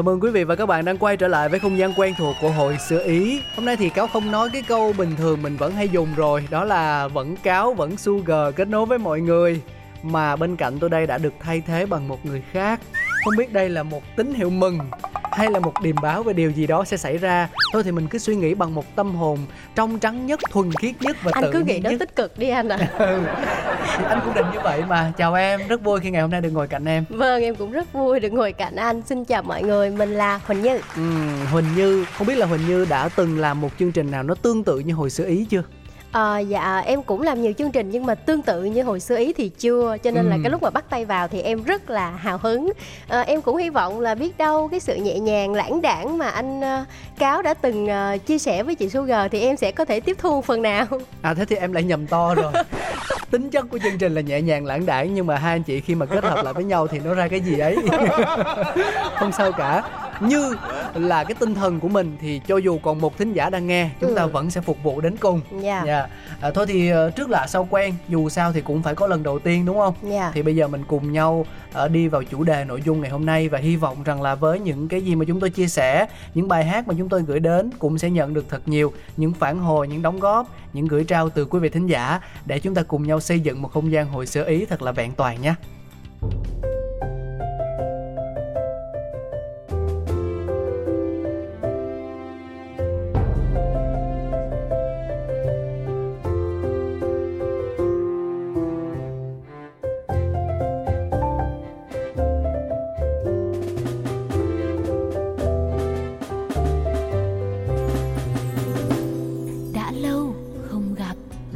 Chào mừng quý vị và các bạn đang quay trở lại với không gian quen thuộc của hội xưa Ý. Hôm nay thì Cáo không nói cái câu bình thường mình vẫn hay dùng rồi Đó là vẫn Cáo vẫn Sugar kết nối với mọi người. Mà bên cạnh tôi đây đã được thay thế bằng một người khác. Không biết đây là một tín hiệu mừng hay là một điềm báo về điều gì đó sẽ xảy ra. Thôi thì mình cứ suy nghĩ bằng một tâm hồn trong trắng nhất, thuần khiết nhất và anh tự cứ nghĩ nó nhất. tích cực đi anh ạ. Ừ. Anh cũng định như vậy mà. Chào em, rất vui khi ngày hôm nay được ngồi cạnh em. Vâng em cũng rất vui được ngồi cạnh anh. Xin chào mọi người mình là huỳnh như. Ừm, Huỳnh Như, không biết là Huỳnh Như đã từng làm một chương trình nào nó tương tự như hồi xưa Ý chưa? Ờ, dạ em cũng làm nhiều chương trình nhưng mà tương tự như hồi xưa ý thì chưa. Cho nên là Ừ. cái lúc mà bắt tay vào thì em rất là hào hứng. Ờ, em cũng hy vọng là biết đâu cái sự nhẹ nhàng lãng đãng mà anh ờ, cáo đã từng ờ, chia sẻ với chị Sugar thì em sẽ có thể tiếp thu phần nào. À thế thì em lại nhầm to rồi Tính chất của chương trình là nhẹ nhàng, lãng đãng Nhưng mà hai anh chị khi mà kết hợp lại với nhau thì nó ra cái gì ấy? Không sao cả. Như là cái tinh thần của mình Thì cho dù còn một thính giả đang nghe Chúng ta Ừ. vẫn sẽ phục vụ đến cùng. Dạ. Dạ. À, thôi thì ờ, trước lạ sau quen Dù sao thì cũng phải có lần đầu tiên đúng không? Dạ. Thì bây giờ mình cùng nhau ờ, đi vào chủ đề nội dung ngày hôm nay và hy vọng rằng là với những cái gì mà chúng tôi chia sẻ những bài hát mà chúng tôi gửi đến cũng sẽ nhận được thật nhiều những phản hồi những đóng góp những gửi trao từ quý vị thính giả để chúng ta cùng nhau xây dựng một không gian hồi xưa ý thật là vẹn toàn nhé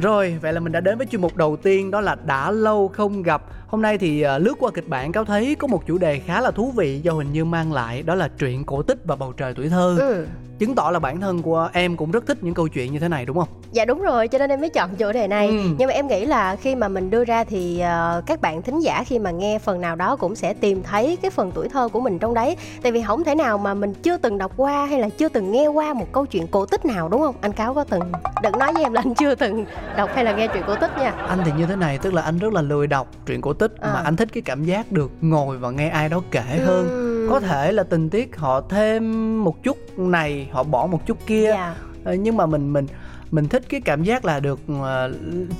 Rồi, vậy là mình đã đến với chuyên mục đầu tiên đó là đã lâu không gặp. Hôm nay thì ờ, lướt qua kịch bản cáo thấy có một chủ đề khá là thú vị do Huỳnh Như mang lại đó là truyện cổ tích và bầu trời tuổi thơ. ừ. Chứng tỏ là bản thân của em cũng rất thích những câu chuyện như thế này đúng không? Dạ đúng rồi, cho nên em mới chọn chủ đề này. Ừ. Nhưng mà em nghĩ là khi mà mình đưa ra thì ờ, các bạn thính giả khi mà nghe phần nào đó cũng sẽ tìm thấy cái phần tuổi thơ của mình trong đấy. Tại vì không thể nào mà mình chưa từng đọc qua hay là chưa từng nghe qua một câu chuyện cổ tích nào đúng không? Anh Cáo có từng đừng nói với em là anh chưa từng đọc hay là nghe chuyện cổ tích nha. anh thì như thế này tức là anh rất là lười đọc truyện cổ tích À. mà anh thích cái cảm giác được ngồi và nghe ai đó kể hơn Có thể là tình tiết họ thêm một chút này họ bỏ một chút kia Dạ. Ờ, nhưng mà mình mình mình thích cái cảm giác là được ờ,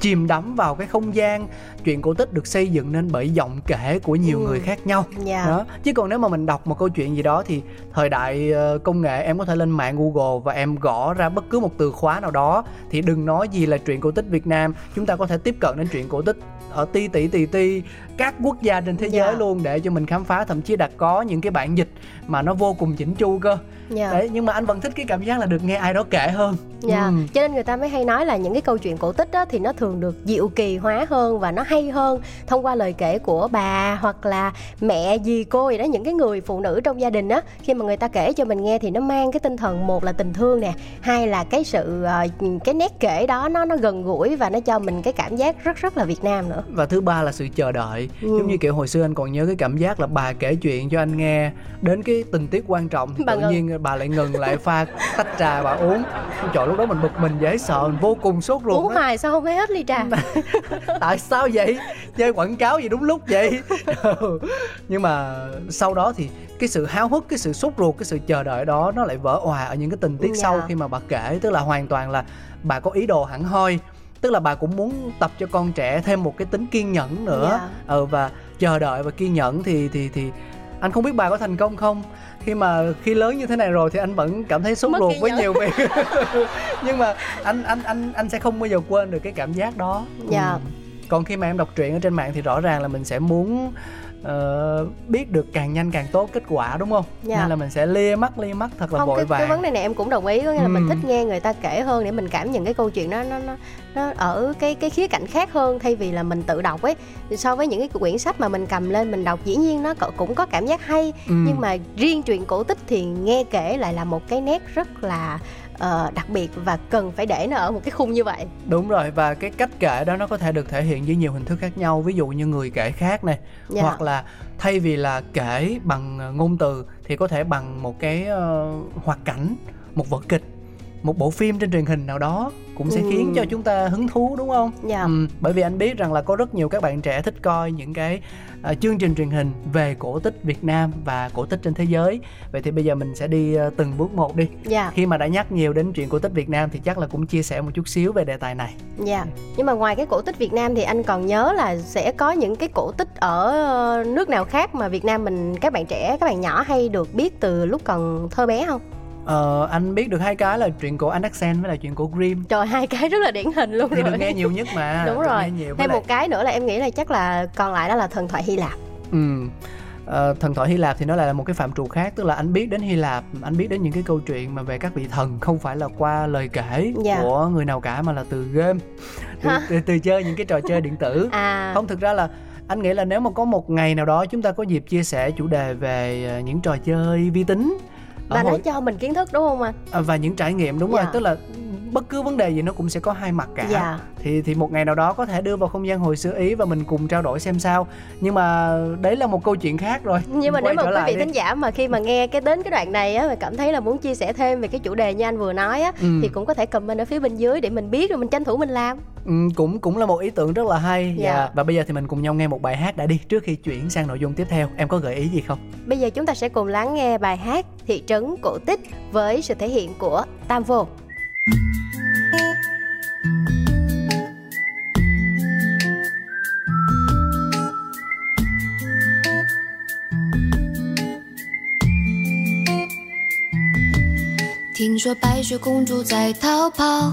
chìm đắm vào cái không gian chuyện cổ tích được xây dựng nên bởi giọng kể của nhiều Ừ. người khác nhau Dạ. đó chứ còn nếu mà mình đọc một câu chuyện gì đó thì thời đại ờ, công nghệ em có thể lên mạng google và em gõ ra bất cứ một từ khóa nào đó thì đừng nói gì là truyện cổ tích việt nam chúng ta có thể tiếp cận đến truyện cổ tích ở ti tỷ tì ti các quốc gia trên thế Dạ. giới luôn để cho mình khám phá thậm chí đã có những cái bản dịch mà nó vô cùng chỉnh chu cơ Dạ. đấy nhưng mà anh vẫn thích cái cảm giác là được nghe ai đó kể hơn Dạ, Ừm. cho nên người ta mới hay nói là những cái câu chuyện cổ tích đó thì nó thường được diệu kỳ hóa hơn và nó hay hơn thông qua lời kể của bà hoặc là mẹ dì cô gì đó những cái người phụ nữ trong gia đình á khi mà người ta kể cho mình nghe thì nó mang cái tinh thần một là tình thương nè hai là cái sự ờ, cái nét kể đó nó nó gần gũi và nó cho mình cái cảm giác rất rất là Việt Nam nữa và thứ ba là sự chờ đợi Ừ. giống như kiểu hồi xưa anh còn nhớ cái cảm giác là bà kể chuyện cho anh nghe đến cái tình tiết quan trọng Bà tự ngừng. nhiên bà lại ngừng lại pha tách trà bà uống trời lúc đó mình bực mình dễ sợ vô cùng sốt uống ruột á. hoài sao không thấy hết ly trà tại sao vậy chơi quảng cáo gì đúng lúc vậy Ừ. nhưng mà sau đó thì cái sự háo hức cái sự sốt ruột cái sự chờ đợi đó nó lại vỡ òa ở những cái tình tiết Dạ. sau khi mà bà kể tức là hoàn toàn là bà có ý đồ hẳn hoi tức là bà cũng muốn tập cho con trẻ thêm một cái tính kiên nhẫn nữa Dạ. ừ, và chờ đợi và kiên nhẫn thì thì thì anh không biết bà có thành công không khi mà khi lớn như thế này rồi thì anh vẫn cảm thấy sốt ruột với nhiều việc nhưng mà anh anh anh anh sẽ không bao giờ quên được cái cảm giác đó Dạ. Ừ. còn khi mà em đọc truyện ở trên mạng thì rõ ràng là mình sẽ muốn ờ, biết được càng nhanh càng tốt kết quả đúng không Dạ. nên là mình sẽ lia mắt lia mắt thật là không vội cái, vàng cái vấn đề này em cũng đồng ý có nghĩa là mình Ừm. thích nghe người ta kể hơn để mình cảm nhận cái câu chuyện đó nó nó nó ở cái cái khía cạnh khác hơn thay vì là mình tự đọc ấy so với những cái quyển sách mà mình cầm lên mình đọc dĩ nhiên nó cũng có cảm giác hay Ừm. nhưng mà riêng truyện cổ tích thì nghe kể lại là một cái nét rất là ờ, đặc biệt và cần phải để nó ở một cái khung như vậy. Đúng rồi và cái cách kể đó nó có thể được thể hiện dưới nhiều hình thức khác nhau. Ví dụ như người kể khác này Dạ. hoặc là thay vì là kể bằng ngôn từ thì có thể bằng một cái ờ, hoạt cảnh một vở kịch một bộ phim trên truyền hình nào đó cũng sẽ Ừ. khiến cho chúng ta hứng thú đúng không? Dạ. Ừ, bởi vì anh biết rằng là có rất nhiều các bạn trẻ thích coi những cái ờ, chương trình truyền hình về cổ tích Việt Nam và cổ tích trên thế giới. Vậy thì bây giờ mình sẽ đi ờ, từng bước một đi. dạ Khi mà đã nhắc nhiều đến chuyện cổ tích Việt Nam thì chắc là cũng chia sẻ một chút xíu về đề tài này. Dạ. Nhưng mà ngoài cái cổ tích Việt Nam thì anh còn nhớ là sẽ có những cái cổ tích ở ờ, nước nào khác mà Việt Nam mình các bạn trẻ, các bạn nhỏ hay được biết từ lúc còn thơ bé không? Ờ, anh biết được hai cái là chuyện cổ Andersen với là chuyện cổ Grimm. Trời hai cái rất là điển hình luôn Thì rồi. được nghe nhiều nhất mà. Đúng được rồi. nghe nhiều Thêm lại- một cái nữa là em nghĩ là chắc là còn lại đó là thần thoại Hy Lạp. Ừ. Ờ, thần thoại Hy Lạp thì nó lại là một cái phạm trù khác tức là anh biết đến Hy Lạp anh biết đến những cái câu chuyện mà về các vị thần không phải là qua lời kể Dạ. của người nào cả mà là từ game từ, từ, từ chơi những cái trò chơi điện tử À. không thực ra là anh nghĩ là nếu mà có một ngày nào đó chúng ta có dịp chia sẻ chủ đề về ờ, những trò chơi vi tính Và nó hội- cho mình kiến thức đúng không anh? à, và những trải nghiệm đúng Dạ. rồi tức là bất cứ vấn đề gì nó cũng sẽ có hai mặt cả Dạ. thì thì một ngày nào đó có thể đưa vào không gian hồi xưa ý và mình cùng trao đổi xem sao nhưng mà đấy là một câu chuyện khác rồi Nhưng mà Mình nếu quay mà quý vị thính giả mà khi mà nghe cái đến cái đoạn này á mà cảm thấy là muốn chia sẻ thêm về cái chủ đề như anh vừa nói á Ừ. thì cũng có thể comment ở phía bên dưới để mình biết rồi mình tranh thủ mình làm. Ừ, cũng cũng là một ý tưởng rất là hay Dạ. Dạ. và bây giờ thì mình cùng nhau nghe một bài hát đã đi trước khi chuyển sang nội dung tiếp theo em có gợi ý gì không Bây giờ chúng ta sẽ cùng lắng nghe bài hát Thị trấn cổ tích với sự thể hiện của Tam Vô. 听说白雪公主在逃跑，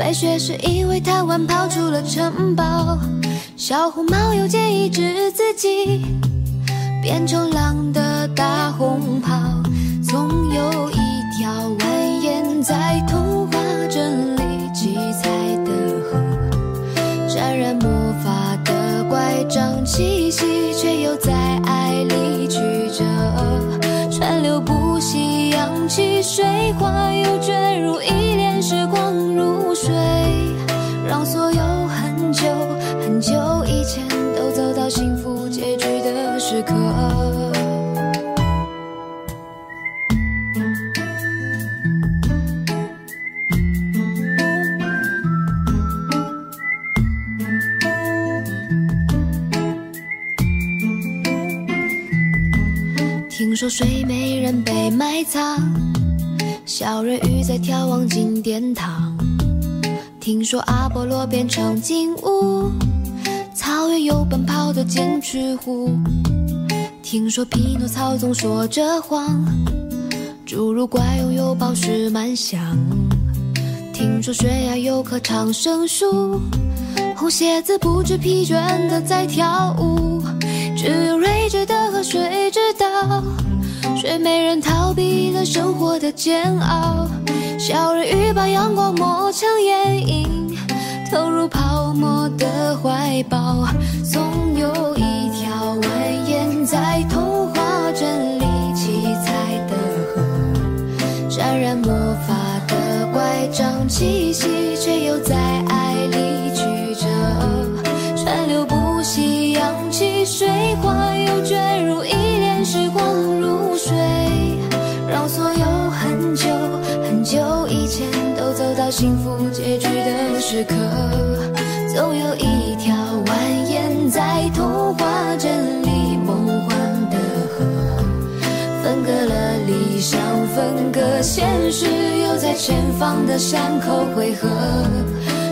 白雪是因为贪玩跑出了城堡。小红帽又建议治自己变成狼的大红袍，总有一条蜿蜒在童话镇里七彩的河。沾染魔法的乖张气息，却又在爱里曲折，川流不息，扬起水花，又卷入一帘时光如听说睡美人被埋藏，小人鱼在眺望金殿堂。听说阿波罗变成金乌，草原有奔跑的剑齿虎。听说匹诺曹总说着谎，侏儒怪拥有宝石满箱。听说悬崖有棵长生树，红鞋子不知疲倦的在跳舞。只有睿智的河水知道，睡美人逃避了生活的煎熬，小人鱼把阳光抹成眼影，投入泡沫的怀抱。总有一在童话镇里七彩的河，沾染魔法的乖张气息，却又在爱里曲折，川流不息，扬起水花，又卷入一帘时光如水，让所有很久很久以前都走到幸福结局的时刻。总有一条蜿蜒在童话镇了理想分割，现实又在前方的山口汇合。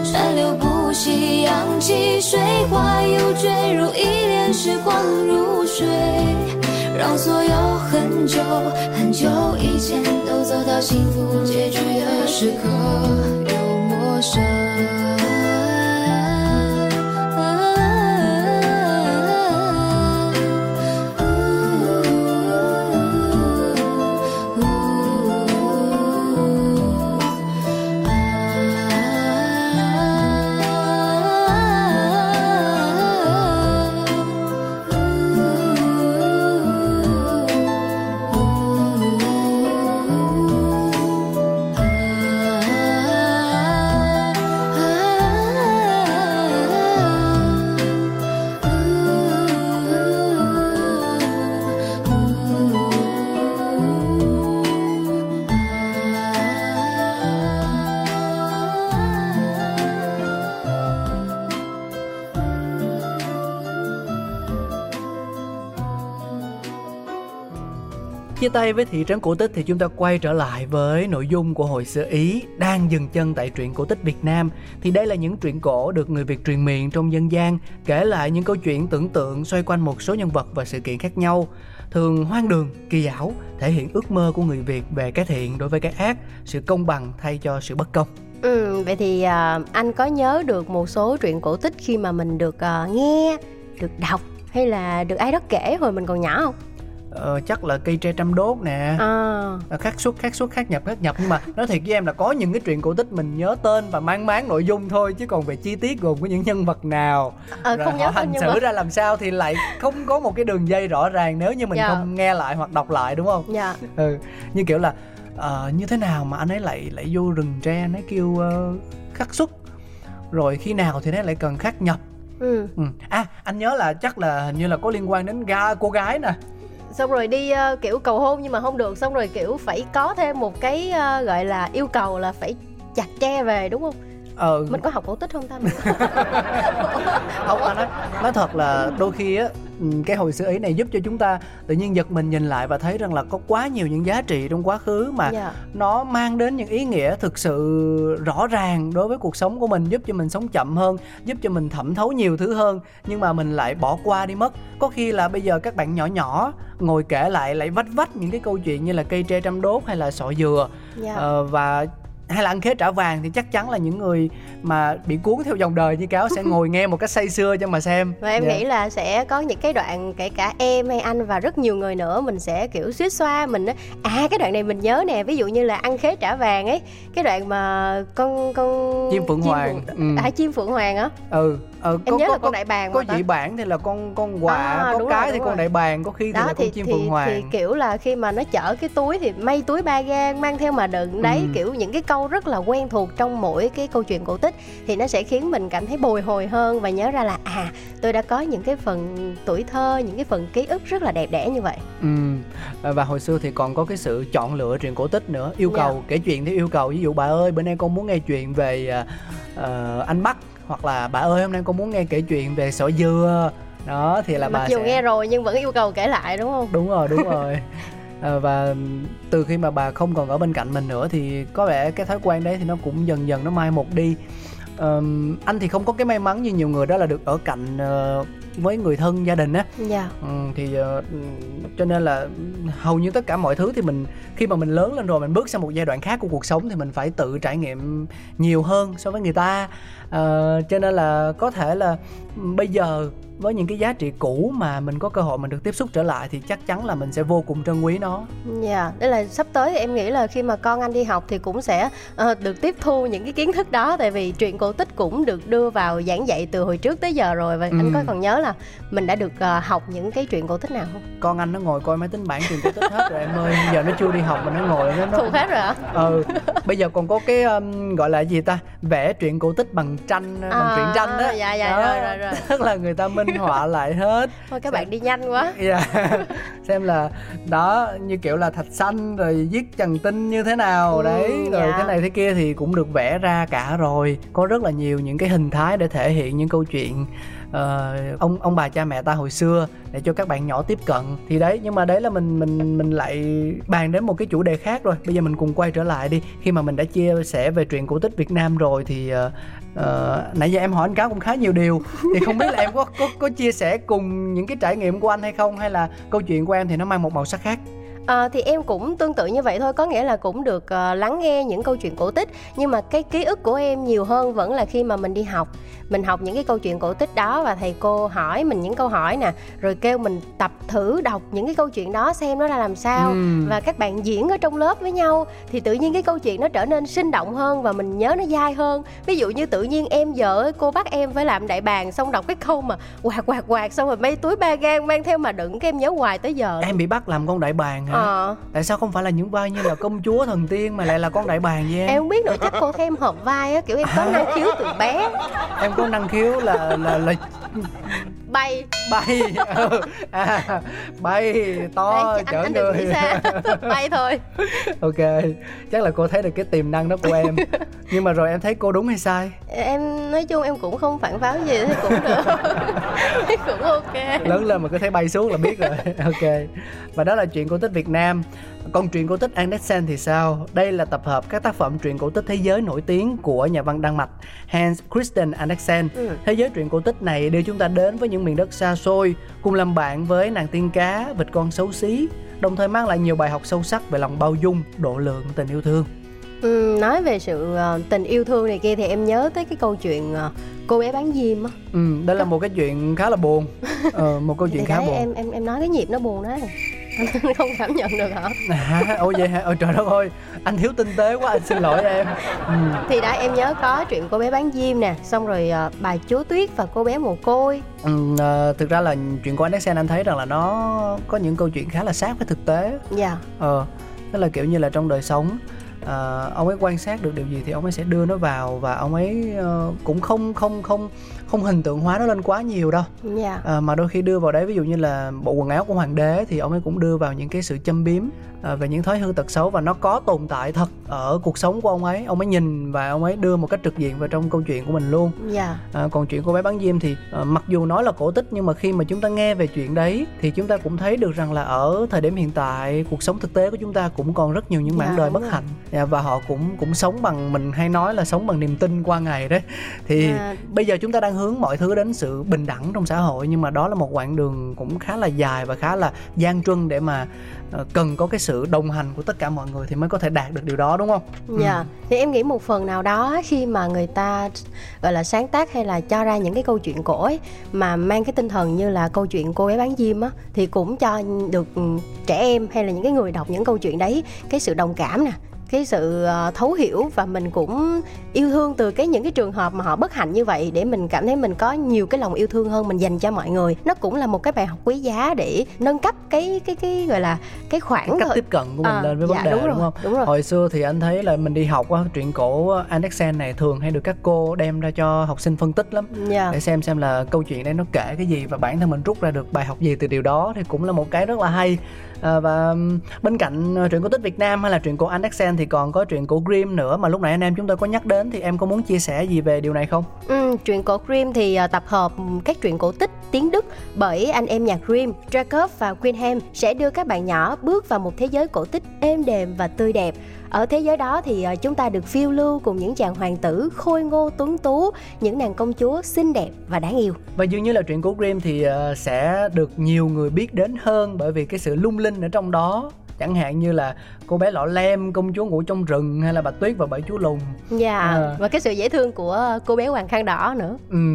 川流不息，扬起水花又坠入一帘时光如水，让所有很久很久以前都走到幸福结局的时刻又陌生。Chia tay với thị trấn cổ tích thì chúng ta quay trở lại với nội dung của hồi xưa Ý đang dừng chân tại truyện cổ tích Việt Nam. Thì đây là những truyện cổ được người Việt truyền miệng trong dân gian, kể lại những câu chuyện tưởng tượng xoay quanh một số nhân vật và sự kiện khác nhau. Thường hoang đường, kỳ ảo, thể hiện ước mơ của người Việt về cái thiện đối với cái ác, sự công bằng thay cho sự bất công. Ừ, vậy thì uh, anh có nhớ được một số truyện cổ tích khi mà mình được uh, nghe, được đọc hay là được ai đó kể hồi mình còn nhỏ không? Ờ, chắc là cây tre trăm đốt nè. À, khác xuất khác xuất khác nhập khác nhập. Nhưng mà nói thiệt với em là có những cái truyện cổ tích mình nhớ tên và mang máng nội dung thôi chứ còn về chi tiết gồm có những nhân vật nào. Ờ, rồi không họ nhớ hành xử mà ra làm sao thì lại không có một cái đường dây rõ ràng nếu như mình Dạ. không nghe lại hoặc đọc lại đúng không? Dạ. Ừ như kiểu là ờ, như thế nào mà anh ấy lại lại vô rừng tre anh ấy kêu ờ, khắc xuất rồi khi nào thì nó lại cần khắc nhập. Ừ. ừ. à anh nhớ là chắc là hình như là có liên quan đến ga cô gái nè xong rồi đi ờ, kiểu cầu hôn nhưng mà không được. Xong rồi kiểu phải có thêm một cái ờ, gọi là yêu cầu là phải chặt tre về đúng không? Ờ. Mình có học cổ tích không ta? Không anh nói nói thật là đôi khi á cái hồi xưa ý này giúp cho chúng ta tự nhiên giật mình nhìn lại và thấy rằng là có quá nhiều những giá trị trong quá khứ mà dạ. nó mang đến những ý nghĩa thực sự rõ ràng đối với cuộc sống của mình giúp cho mình sống chậm hơn giúp cho mình thẩm thấu nhiều thứ hơn. Nhưng mà mình lại bỏ qua đi mất. Có khi là bây giờ các bạn nhỏ nhỏ ngồi kể lại lại vách vách những cái câu chuyện như là cây tre trăm đốt hay là sọ dừa. Dạ. Ờ, và hay là ăn khế trả vàng thì chắc chắn là những người mà bị cuốn theo dòng đời như cáo sẽ ngồi nghe một cách say sưa cho mà xem và em Dạ. nghĩ là sẽ có những cái đoạn kể cả em hay anh và rất nhiều người nữa mình sẽ kiểu suýt xoa mình á à cái đoạn này mình nhớ nè ví dụ như là ăn khế trả vàng ấy cái đoạn mà con con Chim Phượng Hoàng, phượng- ừ. à chim phượng hoàng á ừ ờ, em nhớ là con đại bàng có dị bản thì là con con quạ À, có cái rồi, thì con rồi. đại bàng có khi thì đó là con thì chim thì, phượng thì hoàng kiểu là khi mà nó chở cái túi thì may túi ba gan mang theo mà đựng đấy Ừ. kiểu những cái câu rất là quen thuộc trong mỗi cái câu chuyện cổ tích thì nó sẽ khiến mình cảm thấy bồi hồi hơn và nhớ ra là à tôi đã có những cái phần tuổi thơ những cái phần ký ức rất là đẹp đẽ như vậy ừ và hồi xưa thì còn có cái sự chọn lựa truyện cổ tích nữa yêu Dạ. cầu kể chuyện theo yêu cầu ví dụ bà ơi bữa nay con muốn nghe chuyện về ờ, anh bắc hoặc là bà ơi hôm nay con muốn nghe kể chuyện về sỏi dưa đó thì là mặc bà dù sẽ nghe rồi nhưng vẫn yêu cầu kể lại đúng không? Đúng rồi đúng rồi. Ờ, và từ khi mà bà không còn ở bên cạnh mình nữa thì có vẻ cái thói quen đấy thì nó cũng dần dần nó mai một đi. Ờm, anh thì không có cái may mắn như nhiều người đó là được ở cạnh ờ, với người thân gia đình á. Dạ. Ừ, thì ờ, cho nên là hầu như tất cả mọi thứ thì mình khi mà mình lớn lên rồi mình bước sang một giai đoạn khác của cuộc sống thì mình phải tự trải nghiệm nhiều hơn so với người ta Ờ, cho nên là có thể là bây giờ với những cái giá trị cũ mà mình có cơ hội mình được tiếp xúc trở lại thì chắc chắn là mình sẽ vô cùng trân quý nó. Dạ đây là sắp tới em nghĩ là khi mà con anh đi học thì cũng sẽ ờ, được tiếp thu những cái kiến thức đó tại vì truyện cổ tích cũng được đưa vào giảng dạy từ hồi trước tới giờ rồi và anh Ừ. có còn nhớ là mình đã được ờ, học những cái truyện cổ tích nào không? Con anh nó ngồi coi máy tính bảng truyền cổ tích hết rồi em ơi giờ nó chưa đi học mà nó ngồi nó nó thuộc hết rồi hả ừ bây giờ còn có cái um, gọi là gì ta vẽ truyện cổ tích bằng tranh bằng À, truyện tranh đó. dạ, dạ, Đó, rồi, rồi, rồi. tức là người ta minh họa lại hết. Thôi các bạn đi nhanh quá. Dạ. xem là đó như kiểu là thạch xanh rồi viết trần tinh như thế nào. Ừ, đấy rồi dạ. thế này thế kia thì cũng được vẽ ra cả rồi. Có rất là nhiều những cái hình thái để thể hiện những câu chuyện ờ, ông ông bà cha mẹ ta hồi xưa để cho các bạn nhỏ tiếp cận. Thì đấy nhưng mà đấy là mình mình mình lại bàn đến một cái chủ đề khác rồi. Bây giờ mình cùng quay trở lại đi. Khi mà mình đã chia sẻ về truyện cổ tích Việt Nam rồi thì uh, uh, nãy giờ em hỏi anh cáo cũng khá nhiều điều. Thì không biết là em có có có chia sẻ cùng những cái trải nghiệm của anh hay không? Hay là câu chuyện của em thì nó mang một màu sắc khác? À, thì em cũng tương tự như vậy thôi. Có nghĩa là cũng được uh, lắng nghe những câu chuyện cổ tích. Nhưng mà cái ký ức của em nhiều hơn vẫn là khi mà mình đi học. Mình học những cái câu chuyện cổ tích đó và thầy cô hỏi mình những câu hỏi nè rồi kêu mình tập thử đọc những cái câu chuyện đó xem nó ra làm sao. Ừ. và các bạn diễn ở trong lớp với nhau. Thì tự nhiên cái câu chuyện nó trở nên sinh động hơn và mình nhớ nó dai hơn. Ví dụ như tự nhiên em vợ cô bắt em phải làm đại bàng xong đọc cái câu mà quạt quạt quạt xong rồi mấy túi ba gan mang theo mà đựng cái em nhớ hoài tới giờ em bị bắt làm con đại bàng hả ờ. tại sao không phải là những vai như là công chúa thần tiên mà lại là con đại bàng vậy? Em em không biết nữa chắc cô thêm hợp vai á kiểu em có năng khiếu từ bé. Em có năng khiếu là là là bay. Bay. Ừ. à, bay to chở anh, anh người. bay thôi. Ok chắc là cô thấy được cái tiềm năng đó của em. Nhưng mà rồi em thấy cô đúng hay sai? Em nói chung em cũng không phản pháo gì thì cũng được. Cũng ok. Lớn lên mà cứ thấy bay xuống là biết rồi. Ok. Và đó là chuyện cổ tích Việt Nam còn truyện cổ tích Andersen thì sao? Đây là tập hợp các tác phẩm truyện cổ tích thế giới nổi tiếng của nhà văn Đan Mạch Hans Christian Andersen. Ừ. Thế giới truyện cổ tích này đưa chúng ta đến với những miền đất xa xôi, cùng làm bạn với nàng tiên cá, vịt con xấu xí, đồng thời mang lại nhiều bài học sâu sắc về lòng bao dung, độ lượng, tình yêu thương. Ừ, nói về sự uh, tình yêu thương này kia thì em nhớ tới cái câu chuyện uh, cô bé bán diêm á. Ừ, đây là một cái chuyện khá là buồn. Ờ, một câu chuyện khá buồn. Em em em nói cái nhịp nó buồn đấy. Anh không cảm nhận được hả? À, ôi vậy hả? Ôi trời đất ơi. Anh thiếu tinh tế quá anh xin lỗi em. Ừ. thì đã em nhớ có chuyện cô bé bán diêm nè. Xong rồi uh, bà chúa tuyết và cô bé mồ côi. Ừ, uh, thực ra là chuyện của anh anh thấy rằng là nó có những câu chuyện khá là sát với thực tế. Dạ. Ờ tức là kiểu như là trong đời sống uh, ông ấy quan sát được điều gì thì ông ấy sẽ đưa nó vào và ông ấy uh, cũng không không không không hình tượng hóa nó lên quá nhiều đâu yeah. Dạ. à, mà đôi khi đưa vào đấy ví dụ như là bộ quần áo của hoàng đế thì ông ấy cũng đưa vào những cái sự châm biếm về những thói hư tật xấu và nó có tồn tại thật ở cuộc sống của ông ấy ông ấy nhìn và ông ấy đưa một cách trực diện vào trong câu chuyện của mình luôn yeah. Dạ. à, còn chuyện cô bé bán diêm thì à, mặc dù nói là cổ tích nhưng mà khi mà chúng ta nghe về chuyện đấy thì chúng ta cũng thấy được rằng là ở thời điểm hiện tại cuộc sống thực tế của chúng ta cũng còn rất nhiều những mảng yeah, dạ, đời bất rồi. hạnh à, và họ cũng cũng sống bằng mình hay nói là sống bằng niềm tin qua ngày đấy thì yeah. bây giờ chúng ta đang hướng mọi thứ đến sự bình đẳng trong xã hội nhưng mà đó là một quãng đường cũng khá là dài và khá là gian truân để mà cần có cái sự đồng hành của tất cả mọi người thì mới có thể đạt được điều đó đúng không? Dạ. Yeah. Ừ. Thì em nghĩ một phần nào đó khi mà người ta gọi là sáng tác hay là cho ra những cái câu chuyện cổ ấy mà mang cái tinh thần như là câu chuyện cô bé bán diêm á thì cũng cho được trẻ em hay là những cái người đọc những câu chuyện đấy cái sự đồng cảm nè cái sự ờ, thấu hiểu và mình cũng yêu thương từ cái những cái trường hợp mà họ bất hạnh như vậy để mình cảm thấy mình có nhiều cái lòng yêu thương hơn mình dành cho mọi người nó cũng là một cái bài học quý giá để nâng cấp cái cái cái gọi là cái khoảng cách tiếp cận của mình à, lên với dạ, vấn đề đúng, rồi, đúng không đúng rồi. hồi xưa thì anh thấy là mình đi học á truyện cổ Andersen này thường hay được các cô đem ra cho học sinh phân tích lắm yeah. Dạ. để xem xem là câu chuyện đấy nó kể cái gì và bản thân mình rút ra được bài học gì từ điều đó thì cũng là một cái rất là hay à, và bên cạnh ờ, truyện cổ tích Việt Nam hay là truyện cổ Andersen thì còn có truyện cổ Grimm nữa mà lúc nãy anh em chúng tôi có nhắc đến thì em có muốn chia sẻ gì về điều này không? Ừ, truyện cổ Grimm thì ờ, tập hợp các truyện cổ tích tiếng Đức bởi anh em nhạc Grimm, Jacob và Greenham sẽ đưa các bạn nhỏ bước vào một thế giới cổ tích êm đềm và tươi đẹp ở thế giới đó thì ờ, chúng ta được phiêu lưu cùng những chàng hoàng tử khôi ngô tuấn tú những nàng công chúa xinh đẹp và đáng yêu và dường như là truyện của Grimm thì ờ, sẽ được nhiều người biết đến hơn bởi vì cái sự lung linh ở trong đó chẳng hạn như là cô bé lọ lem công chúa ngủ trong rừng hay là bà tuyết và bảy chú lùn dạ yeah. à. và cái sự dễ thương của cô bé hoàng khăn đỏ nữa ừ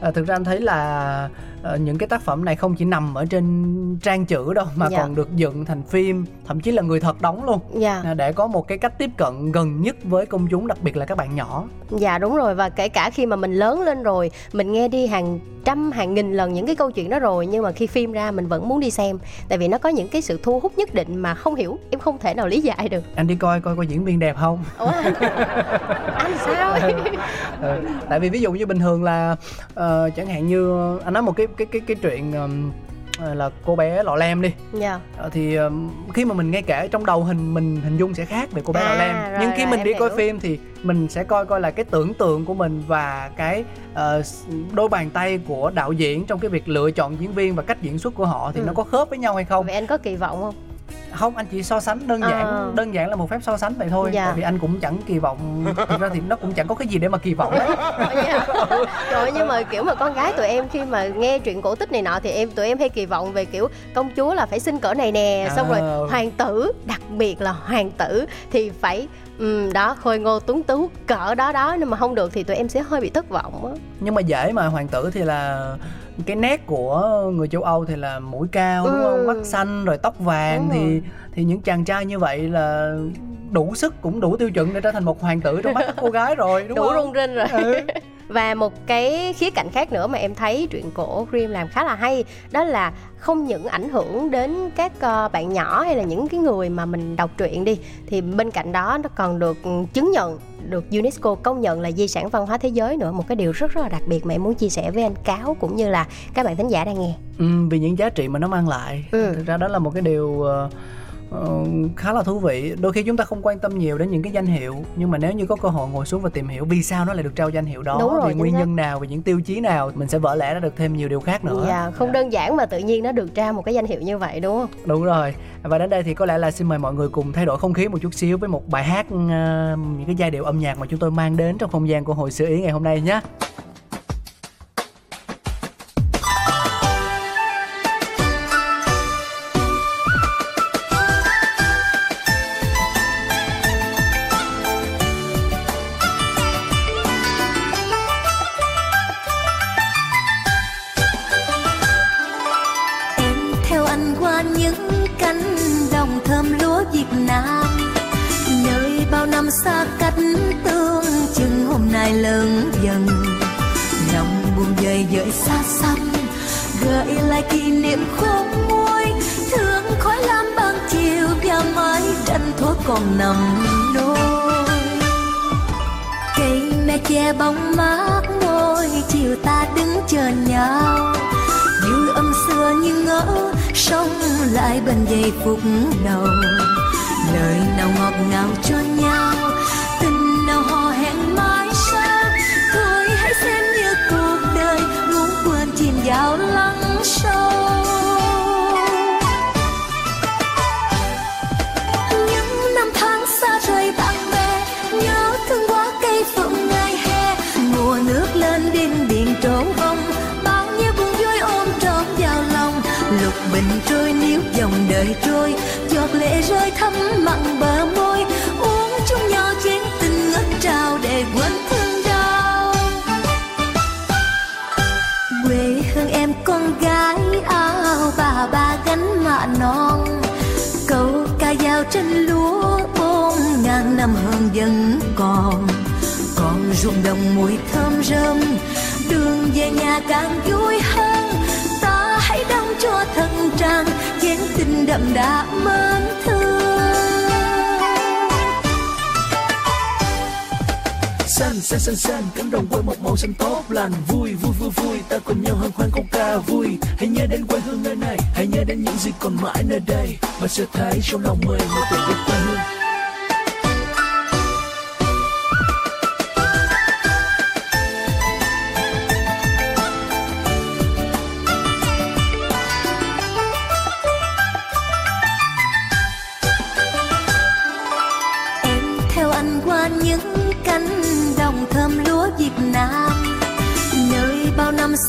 à, thực ra anh thấy là à, những cái tác phẩm này không chỉ nằm ở trên trang chữ đâu mà dạ. còn được dựng thành phim thậm chí là người thật đóng luôn. Dạ. à, để có một cái cách tiếp cận gần nhất với công chúng đặc biệt là các bạn nhỏ. Dạ đúng rồi. Và kể cả khi mà mình lớn lên rồi mình nghe đi hàng trăm hàng nghìn lần những cái câu chuyện đó rồi nhưng mà khi phim ra mình vẫn muốn đi xem. Tại vì nó có những cái sự thu hút nhất định mà không hiểu em không thể nào lý giải được. Anh đi coi coi coi diễn viên đẹp không? Ủa? anh sao? Ừ, tại vì ví dụ như bình thường là uh, chẳng hạn như anh nói một cái cái cái cái chuyện um, là cô bé lọ lem đi. Dạ. Ờ, thì ừm, khi mà mình nghe kể trong đầu hình mình hình dung sẽ khác về cô bé À, lọ lem. rồi, nhưng khi rồi, mình đi coi hiểu. phim thì mình sẽ coi coi là cái tưởng tượng của mình và cái s- đôi bàn tay của đạo diễn trong cái việc lựa chọn diễn viên và cách diễn xuất của họ thì Ừ. nó có khớp với nhau hay không. Vậy anh có kỳ vọng không không anh chỉ so sánh đơn giản Ờ. đơn giản là một phép so sánh vậy thôi Dạ. tại vì anh cũng chẳng kỳ vọng thực ra thì nó cũng chẳng có cái gì để mà kỳ vọng đấy? Trời nhưng mà kiểu mà con gái tụi em khi mà nghe chuyện cổ tích này nọ thì em tụi em hay kỳ vọng về kiểu công chúa là phải xinh cỡ này nè, xong À. rồi hoàng tử, đặc biệt là hoàng tử thì phải ừm, đó khôi ngô tuấn tú cỡ đó đó nhưng mà không được thì tụi em sẽ hơi bị thất vọng á. nhưng mà dễ mà hoàng tử thì là cái nét của người châu Âu thì là mũi cao đúng không Ừ. mắt xanh rồi tóc vàng Đúng thì rồi. thì những chàng trai như vậy là đủ sức cũng đủ tiêu chuẩn để trở thành một hoàng tử trong mắt các cô gái rồi đúng Đủ không rung rinh rồi. Ừ. Và một cái khía cạnh khác nữa mà em thấy truyện cổ Grimm làm khá là hay đó là không những ảnh hưởng đến các ờ, bạn nhỏ hay là những cái người mà mình đọc truyện đi thì bên cạnh đó nó còn được chứng nhận được UNESCO công nhận là di sản văn hóa thế giới nữa một cái điều rất rất là đặc biệt mà em muốn chia sẻ với anh Cáo cũng như là các bạn thính giả đang nghe. Ừ, vì những giá trị mà nó mang lại Ừ. thực ra đó là một cái điều ờ, ờ, khá là thú vị. Đôi khi chúng ta không quan tâm nhiều đến những cái danh hiệu nhưng mà nếu như có cơ hội ngồi xuống và tìm hiểu vì sao nó lại được trao danh hiệu đó Đúng rồi, vì nguyên xác. nhân nào vì những tiêu chí nào mình sẽ vỡ lẽ ra được thêm nhiều điều khác nữa. Dạ, không đơn giản mà tự nhiên nó được trao một cái danh hiệu như vậy đúng không? đúng rồi. Và đến đây thì có lẽ là xin mời mọi người cùng thay đổi không khí một chút xíu với một bài hát ờ, những cái giai điệu âm nhạc mà chúng tôi mang đến trong không gian của hồi xưa ý ngày hôm nay nhé còn nằm đôi cây me che bóng mát ngôi chiều ta đứng chờ nhau. Như âm xưa như ngỡ, sống lại bên giây phút đầu. Lời nào ngọt ngào cho nhau, tình nào hò hẹn mãi sao thôi hãy xem như cuộc đời ngủ quên chìm vào ruộng đồng mùi thơm rơm. Đường về nhà càng vui hơn. Ta hãy đóng cho thân trang, chén tình đậm đà mến thương. Xanh xanh xanh xanh, cánh đồng quê một màu xanh tốt lành. Vui vui vui vui, ta cùng nhau hân hoan câu ca vui. Hãy nhớ đến quê hương nơi này, hãy nhớ đến những gì còn mãi nơi đây. Và sẽ thấy trong lòng mình một tình yêu quê hương.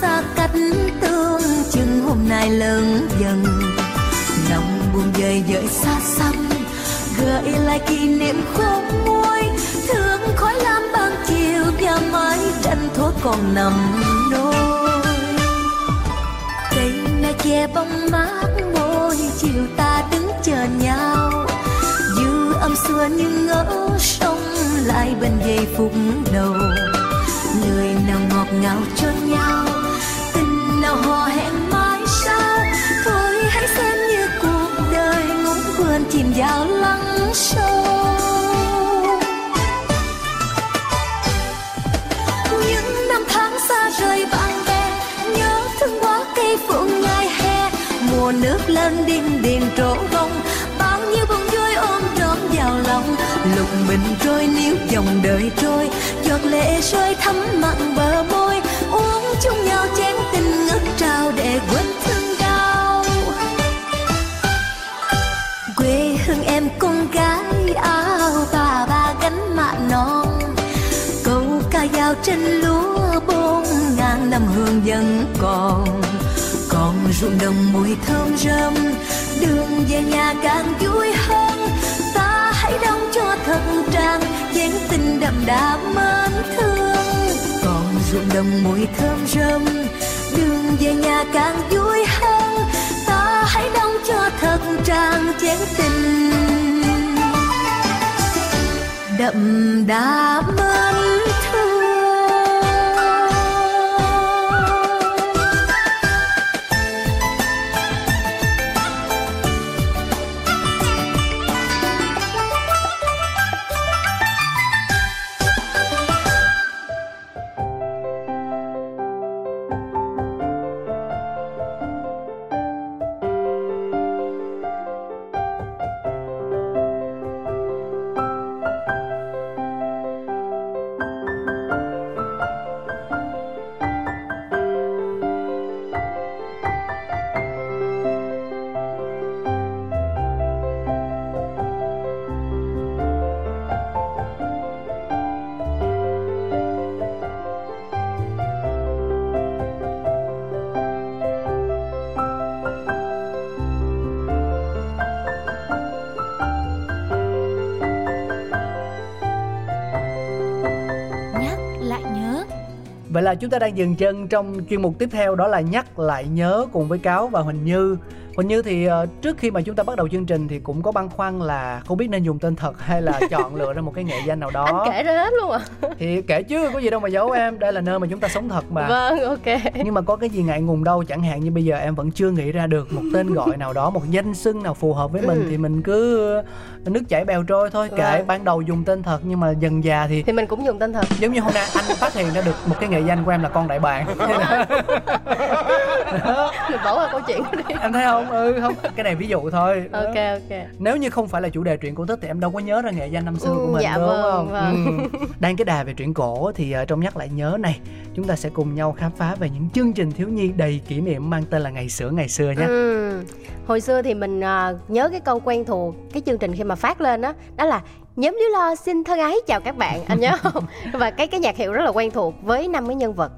Xa cách tương chừng hôm nay lớn dần. Lòng buồn dời dời xa xăm, gợi lại kỷ niệm khôn nguôi. Thương khói lam ban chiều và mái tranh thuốc còn nằm đôi cây me che bóng mát môi, chiều ta đứng chờ nhau. Dư âm xưa nhưng ngỡ sông lại bên giây phút đầu. Lời nào ngọt ngào cho nhau. chìm vào lắng sâu. Những năm tháng xa rời bạn bè, nhớ thương quá cây phượng ngày hè. Mùa nước lên điên điền trổ bông bao nhiêu bông vui ôm trọn vào lòng. Lục bình trôi, níu dòng đời trôi, giọt lệ rơi thấm mặn bờ môi. Trên lúa bốn ngàn năm hương vẫn còn. Còn ruộng đồng mùi thơm rơm, đường về nhà càng vui hơn. Ta hãy đóng cho thật trang chén tình đậm đà mến thương. Còn ruộng đồng mùi thơm rơm, đường về nhà càng vui hơn. Ta hãy đóng cho thật trang chén tình đậm đà mến là chúng ta đang dừng chân trong chuyên mục tiếp theo, đó là nhắc lại nhớ cùng với Cáo và Huỳnh Như. Huỳnh Như thì ờ, trước khi mà chúng ta bắt đầu chương trình thì cũng có băn khoăn là không biết nên dùng tên thật hay là chọn lựa ra một cái nghệ danh nào đó. anh kể ra hết luôn à Thì kể chứ có gì đâu mà giấu em, đây là nơi mà chúng ta sống thật mà. vâng ok Nhưng mà có cái gì ngại ngùng đâu, chẳng hạn như bây giờ em vẫn chưa nghĩ ra được một tên gọi nào đó, một danh xưng nào phù hợp với mình Ừ. thì mình cứ nước chảy bèo trôi thôi. Vâng. ban đầu dùng tên thật nhưng mà dần già thì thì mình cũng dùng tên thật giống như hôm nay anh phát hiện ra được một cái nghệ danh của em là con đại bàng mình bỏ qua câu chuyện đó đi. Em thấy không? Ừ không cái này ví dụ thôi. Ok ok. Nếu như không phải là chủ đề truyện cổ tích thì em đâu có nhớ ra nghệ danh năm xưa Ừ, của mình dạ đúng vâng, không? vâng. Ừ. đang cái đà về truyện cổ thì ờ, trong nhắc lại nhớ này chúng ta sẽ cùng nhau khám phá về những chương trình thiếu nhi đầy kỷ niệm mang tên là ngày xưa ngày xưa nhé Ừ. Hồi xưa thì mình à, nhớ cái câu quen thuộc cái chương trình khi mà phát lên đó đó là nhóm Liễu Lo xin thân ái chào các bạn anh nhớ không? Và cái cái nhạc hiệu rất là quen thuộc với năm cái nhân vật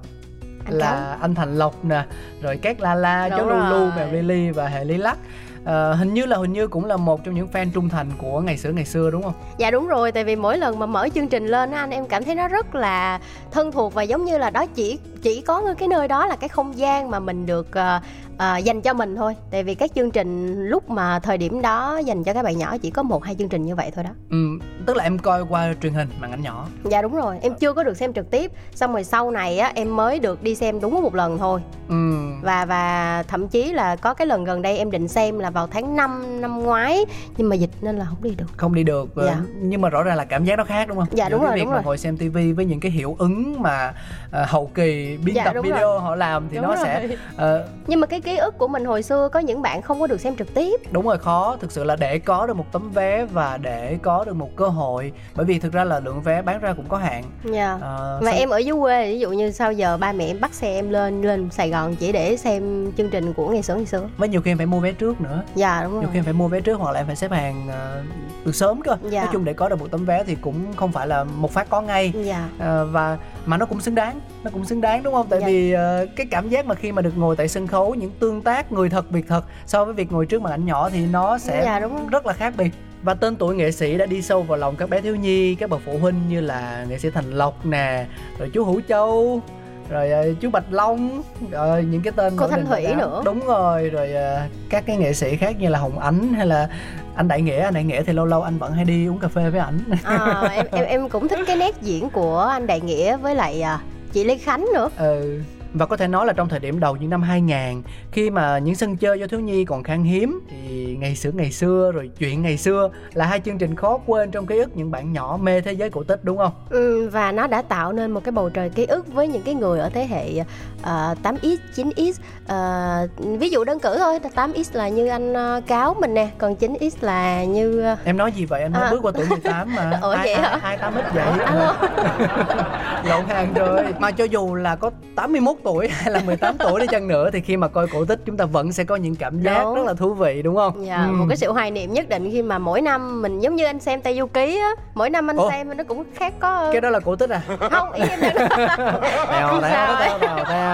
anh là Cáo. anh Thành Lộc nè rồi các La La Đúng cháu Lu Lu rồi. mèo Lily và hệ Lý Lắc Ờ, hình như là hình như cũng là một trong những fan trung thành của ngày xưa ngày xưa đúng không dạ đúng rồi tại vì mỗi lần mà mở chương trình lên á anh em cảm thấy nó rất là thân thuộc và giống như là đó chỉ chỉ có cái nơi đó là cái không gian mà mình được ờ, ờ, dành cho mình thôi tại vì các chương trình lúc mà thời điểm đó dành cho các bạn nhỏ chỉ có một hai chương trình như vậy thôi đó ừ, tức là em coi qua truyền hình màn ảnh nhỏ Dạ đúng rồi, em chưa có được xem trực tiếp Xong rồi sau này á, em mới được đi xem đúng một lần thôi ừ. Và và thậm chí là có cái lần gần đây em định xem là vào tháng 5 năm ngoái Nhưng mà dịch nên là không đi được không đi được ờ, Dạ. nhưng mà rõ ràng là cảm giác nó khác đúng không Dạ, Giữa đúng cái rồi, việc đúng mà rồi. ngồi xem tivi với những cái hiệu ứng mà ờ, hậu kỳ biên Dạ, tập video rồi. họ làm thì Đúng nó rồi. sẽ ờ, Nhưng mà cái ký ức của mình hồi xưa có những bạn không có được xem trực tiếp. Đúng rồi khó. Thực sự là để có được một tấm vé và để có được một cơ hội bởi vì thực ra là lượng vé bán ra cũng có hạn. Dạ. Ờ, Mà xong- em ở dưới quê, ví dụ như sau giờ ba mẹ em bắt xe em lên lên Sài Gòn chỉ để xem chương trình của ngày xưa ngày xưa. Với nhiều khi em phải mua vé trước nữa. Dạ đúng nhiều rồi. khi em phải mua vé trước hoặc là em phải xếp hàng ờ, từ sớm cơ. Dạ. nói chung để có được một tấm vé thì cũng không phải là một phát có ngay. Dạ. Ờ, và mà nó cũng xứng đáng nó cũng xứng đáng đúng không? Tại Dạ. vì ờ, cái cảm giác mà khi mà được ngồi tại sân khấu những tương tác người thật việc thật so với việc ngồi trước màn ảnh nhỏ thì nó sẽ Dạ, đúng rồi. rất là khác biệt và tên tuổi nghệ sĩ đã đi sâu vào lòng các bé thiếu nhi các bậc phụ huynh như là nghệ sĩ thành lộc nè rồi chú hữu châu rồi ờ, chú bạch long rồi những cái tên Cô Thanh Thủy đám. nữa. đúng rồi rồi ờ, các cái nghệ sĩ khác như là hồng ánh hay là anh đại nghĩa anh đại nghĩa thì lâu lâu anh vẫn hay đi uống cà phê với ảnh à, em, em em cũng thích cái nét diễn của anh Đại Nghĩa với lại à, chị Lê Khánh nữa ừ và có thể nói là trong thời điểm đầu những năm 2000 khi mà những sân chơi cho thiếu nhi còn khan hiếm thì ngày xưa ngày xưa rồi chuyện ngày xưa là hai chương trình khó quên trong ký ức những bạn nhỏ mê thế giới cổ tích đúng không? Ừ, và nó đã tạo nên một cái bầu trời ký ức với những cái người ở thế hệ uh, 8x, 9x uh, ví dụ đơn cử thôi 8x là như anh uh, cáo mình nè còn 9x là như uh... em nói gì vậy anh mới À. bước qua tuổi 18 mà Ủa vậy hả? ít vậy lộn hàng rồi mà cho dù là có 81 tuổi hay là 18 tuổi đi chăng nữa thì khi mà coi cổ tích chúng ta vẫn sẽ có những cảm giác Đúng. rất là thú vị đúng không Dạ, Ừ. một cái sự hoài niệm nhất định khi mà mỗi năm mình giống như anh xem Tây Du Ký á, mỗi năm anh Ủa? xem nó cũng khác có cái đó là cổ tích à không ý em đang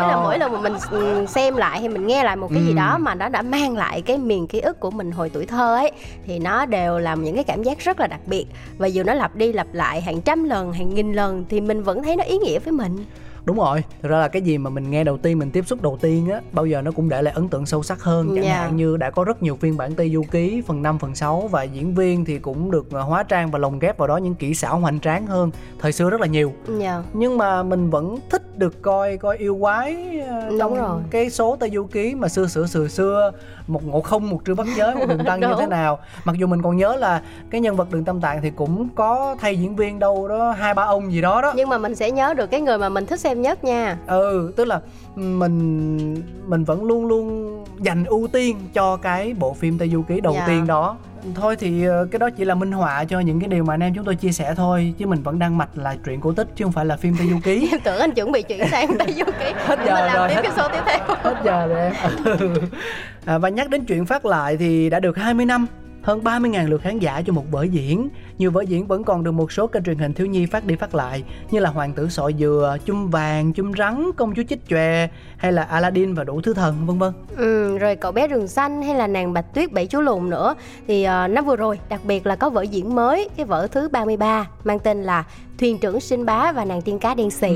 Tức là mỗi lần mà mình ừ, xem lại hay mình nghe lại một cái gì Ừ. đó mà nó đã mang lại cái miền ký ức của mình hồi tuổi thơ ấy thì nó đều là những cái cảm giác rất là đặc biệt và dù nó lặp đi lặp lại hàng trăm lần hàng nghìn lần thì mình vẫn thấy nó ý nghĩa với mình đúng rồi thực ra là cái gì mà mình nghe đầu tiên mình tiếp xúc đầu tiên á bao giờ nó cũng để lại ấn tượng sâu sắc hơn chẳng Dạ. hạn như đã có rất nhiều phiên bản Tây Du Ký phần 5, phần 6 và diễn viên thì cũng được ờ, hóa trang và lồng ghép vào đó những kỹ xảo hoành tráng hơn thời xưa rất là nhiều Dạ. nhưng mà mình vẫn thích được coi coi yêu quái Đúng trong rồi. cái số Tây Du Ký mà xưa xưa xưa xưa một ngộ không một trư bắt giới một đường tăng như thế nào. Mặc dù mình còn nhớ là cái nhân vật đường tâm tạng thì cũng có thay diễn viên đâu đó hai ba ông gì đó đó. Nhưng mà mình sẽ nhớ được cái người mà mình thích xem nhất nha. Ừ tức là mình mình vẫn luôn luôn dành ưu tiên cho cái bộ phim Tây Du Ký đầu Dạ. tiên đó thôi thì ờ, cái đó chỉ là minh họa cho những cái điều mà anh em chúng tôi chia sẻ thôi chứ mình vẫn đang mạch là truyện cổ tích chứ không phải là phim Tây Du Ký. Em tưởng anh chuẩn bị chuyển sang Tây Du Ký. Hết giờ mình làm rồi, tiếp hết- cái số tiếp theo. hết giờ rồi em. À, và nhắc đến chuyện phát lại thì đã được 20 năm hơn 30.000 lượt khán giả cho một vở diễn. Nhiều vở diễn vẫn còn được một số kênh truyền hình thiếu nhi phát đi phát lại như là Hoàng tử sọ dừa, Chum vàng, Chum rắn, Công chúa chích chòe hay là Aladdin và đủ thứ thần vân vân. Ừ, rồi cậu bé rừng xanh hay là nàng bạch tuyết bảy chú lùn nữa. Thì uh, năm vừa rồi đặc biệt là có vở diễn mới cái vở thứ 33 mang tên là thuyền trưởng sinh bá và nàng tiên cá đen xì.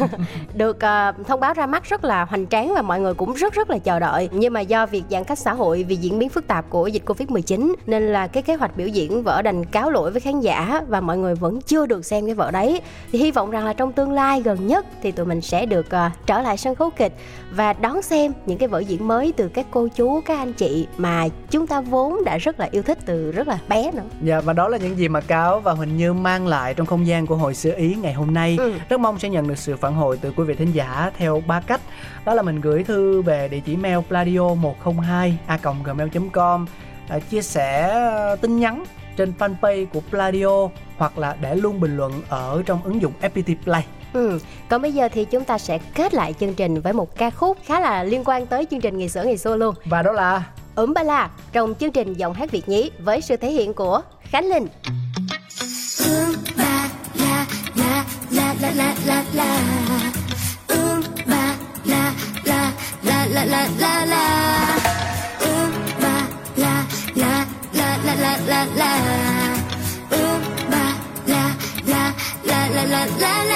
Được ờ, thông báo ra mắt rất là hoành tráng và mọi người cũng rất rất là chờ đợi. Nhưng mà do việc giãn cách xã hội vì diễn biến phức tạp của dịch covid 19 nên là cái kế hoạch biểu diễn vở đành cáo lỗi với khán giả và mọi người vẫn chưa được xem cái vở đấy. Thì hy vọng rằng là trong tương lai gần nhất thì tụi mình sẽ được ờ, trở lại sân khấu kịch và đón xem những cái vở diễn mới từ các cô chú các anh chị mà chúng ta vốn đã rất là yêu thích từ rất là bé nữa. Dạ và đó là những gì mà Cáo và Huỳnh Như mang lại trong không gian của hồi xưa Ý ngày hôm nay. Ừ. Rất mong sẽ nhận được sự phản hồi từ quý vị thính giả theo ba cách. Đó là mình gửi thư về địa chỉ mail pladio 102 a gmail.com à, chia sẻ ờ, tin nhắn trên fanpage của Pladio hoặc là để luôn bình luận ở trong ứng dụng FPT Play. Ừ. Còn bây giờ thì chúng ta sẽ kết lại chương trình với một ca khúc khá là liên quan tới chương trình ngày xưa ngày xưa luôn. Và đó là Ấm ba la trong chương trình giọng hát Việt nhí với sự thể hiện của Khánh Linh. Ương ba la la la la la la la Ương ba la la la la la la la Ương ba la la la la la la la Ương ba la la la la la la la